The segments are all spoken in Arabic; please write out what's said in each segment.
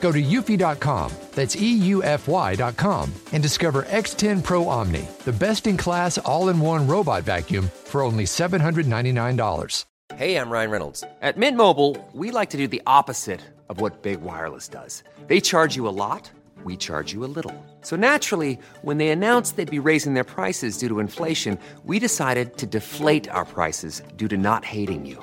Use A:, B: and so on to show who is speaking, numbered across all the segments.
A: Go to eufy.com, that's EUFY.com, and discover X10 Pro Omni, the best in class all in one robot vacuum for only $799.
B: Hey, I'm Ryan Reynolds. At Mint Mobile, we like to do the opposite of what Big Wireless does. They charge you a lot, we charge you a little. So naturally, when they announced they'd be raising their prices due to inflation, we decided to deflate our prices due to not hating you.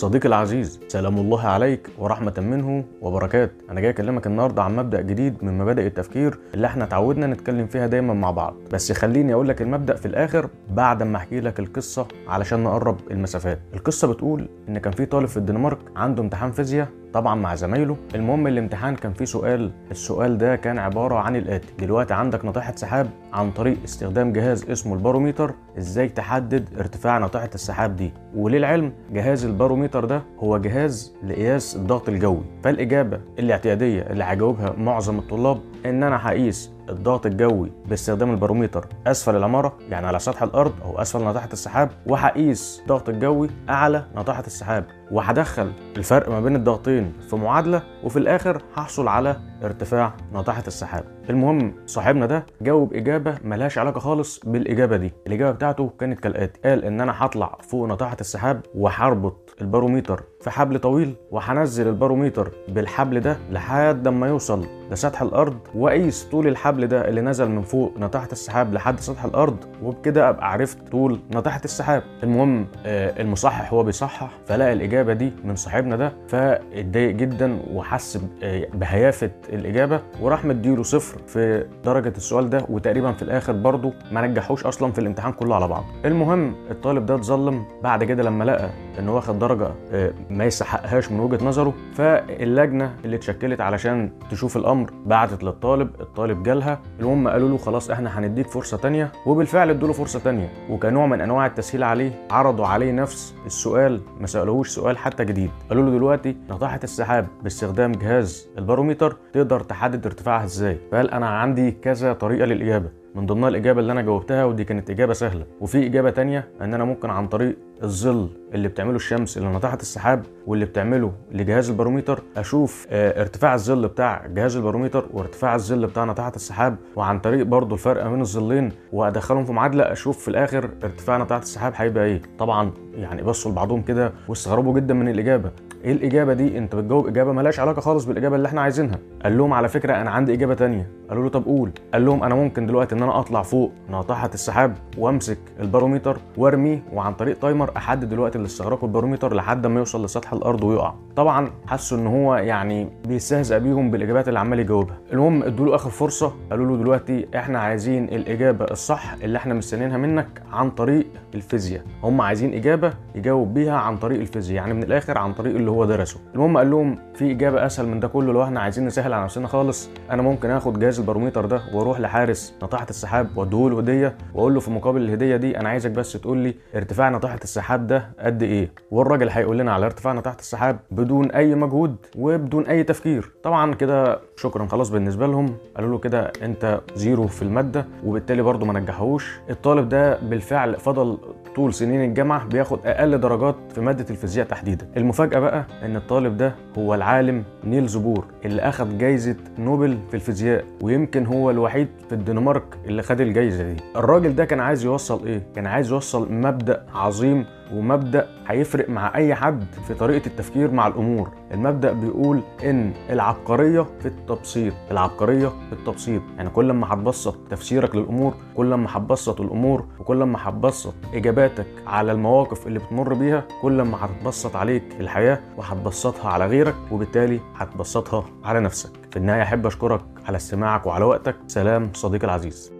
C: صديقي العزيز سلام الله عليك ورحمة منه وبركات أنا جاي أكلمك النهاردة عن مبدأ جديد من مبادئ التفكير اللي إحنا اتعودنا نتكلم فيها دايما مع بعض. بس خليني أقول لك المبدأ في الآخر بعد ما أحكي لك القصة علشان نقرب المسافات. القصة بتقول إن كان في طالب في الدنمارك عنده امتحان فيزياء طبعا مع زمايله. المهم الامتحان كان فيه سؤال. السؤال ده كان عبارة عن الآتي. دلوقتي عندك ناطحة سحاب عن طريق استخدام جهاز اسمه الباروميتر. إزاي تحدد ارتفاع ناطحة السحاب دي؟ وللعلم جهاز الباروميتر ده هو جهاز لقياس الضغط الجوي. فالإجابة الاعتيادية اللي هيجاوبها معظم الطلاب إن أنا هقيس الضغط الجوي باستخدام الباروميتر أسفل العمارة يعني على سطح الأرض أو أسفل ناطحه السحاب وهقيس الضغط الجوي أعلى ناطحه السحاب وهدخل الفرق ما بين الضغطين في معادلة وفي الآخر هحصل على ارتفاع ناطحة السحاب. المهم صاحبنا ده جاوب إجابة ملهاش علاقة خالص بالإجابة دي. الإجابة بتاعته كانت كالآتي. قال إن أنا هطلع فوق ناطحة السحاب وهربط الباروميتر في حبل طويل وهنزل الباروميتر بالحبل ده لحد ما يوصل لسطح الأرض وأقيس طول الحبل ده اللي نزل من فوق ناطحة السحاب لحد سطح الأرض وبكده أبقى عرفت طول ناطحة السحاب. المهم آه المصحح هو بيصحح. فلقى الإجابة دي من صاحبنا ده فاتضايق جدا وحس بهيافة الإجابة وراح مديله صفر في درجة السؤال ده وتقريبا في الآخر برضه ما نجحوش أصلا في الامتحان كله على بعض. المهم الطالب ده اتظلم بعد كده لما لقى انه واخد درجة آه ما يستحقهاش من وجهة نظره. فاللجنة اللي اتشكلت علشان تشوف الأمر بعتت للطالب الطالب جالها. المهم قالوا له خلاص إحنا هنديك فرصة تانية وبالفعل ادوا له فرصة تانية. وكنوع من أنواع التسهيل عليه عرضوا عليه نفس السؤال ما سالوهوش سؤال حتى جديد. قالوا له دلوقتي ناطحه السحاب باستخدام جهاز الباروميتر تقدر تحدد ارتفاعها إزاي. فقال أنا عندي كذا طريقة للإجابة. من ضمنها الإجابة اللي أنا جاوبتها ودي كانت إجابة سهلة. وفي إجابة تانية إن أنا ممكن عن طريق الظل اللي بتعمله الشمس اللي ناطحه السحاب واللي بتعمله لجهاز الباروميتر أشوف آه ارتفاع الظل بتاع جهاز الباروميتر وارتفاع الظل بتاع ناطحه السحاب وعن طريق برضو الفرق بين الظلين وأدخلهم في معادلة أشوف في الآخر ارتفاع ناطحه السحاب هيبقى إيه. طبعا يعني بصوا لبعضهم كده واستغربوا جدا من الإجابة. إيه الإجابة دي؟ أنت بتجاوب إجابة مالهاش علاقة خالص بالإجابة اللي إحنا عايزينها. قال لهم على فكرة أنا عندي إجابة تانية. قالوا له طب قول. قال لهم أنا ممكن دلوقتي إن أنا أطلع فوق ناطحة السحاب وأمسك الباروميتر وارميه وعن طريق timer أحدد الوقت اللي استغرقه الباروميتر لحد ما يوصل لسطح الأرض ويقع. طبعا حسوا إن هو يعني بيستهزأ بيهم بالإجابات اللي عمال يجاوبها. المهم ادوا له آخر فرصة. قالوا له دلوقتي إحنا عايزين الإجابة الصح اللي إحنا مستنيينها منك عن طريق الفيزياء. هم عايزين إجابة يجاوب بيها عن طريق الفيزياء يعني من الآخر عن طريق اللي هو درسه. المهم قال لهم في إجابة أسهل من ده كله لو إحنا عايزين نسهل على نفسنا خالص أنا ممكن آخد جهاز الباروميتر ده وأروح لحارس ناطحه السحاب واديه له هديه وأقول له في مقابل الهدية دي أنا عايزك بس تقول لي ارتفاع ناطحه السحاب ده قد إيه؟ والراجل هيقول لنا على ارتفاع ناطحه السحاب بدون أي مجهود وبدون أي تفكير. طبعا كده شكرا خلاص بالنسبة لهم. قالوا له كده أنت zero في المادة وبالتالي برضه ما نجحوش الطالب ده بالفعل فضل طول سنين الجامعة بياخد أقل درجات في مادة الفيزياء تحديدا. المفاجأة بقى إن الطالب ده هو العالم نيلز بور اللي اخذ جايزة نوبل في الفيزياء ويمكن هو الوحيد في الدنمارك اللي خد الجايزة دي. الراجل ده كان عايز يوصل إيه؟ كان عايز يوصل مبدأ عظيم ومبدأ هيفرق مع أي حد في طريقة التفكير مع الأمور. المبدأ بيقول إن العبقرية في التبسيط. العبقرية في التبسيط. يعني كل ما هتبسط تفسيرك للأمور كل ما هتبسط الأمور وكل ما هتبسط إجاباتك على المواقف اللي بتمر بيها كل ما هتبسط عليك الحياة وهتبسطها على غيرك وبالتالي هتبسطها على نفسك. في النهاية أحب أشكرك على استماعك وعلى وقتك. سلام صديقي العزيز.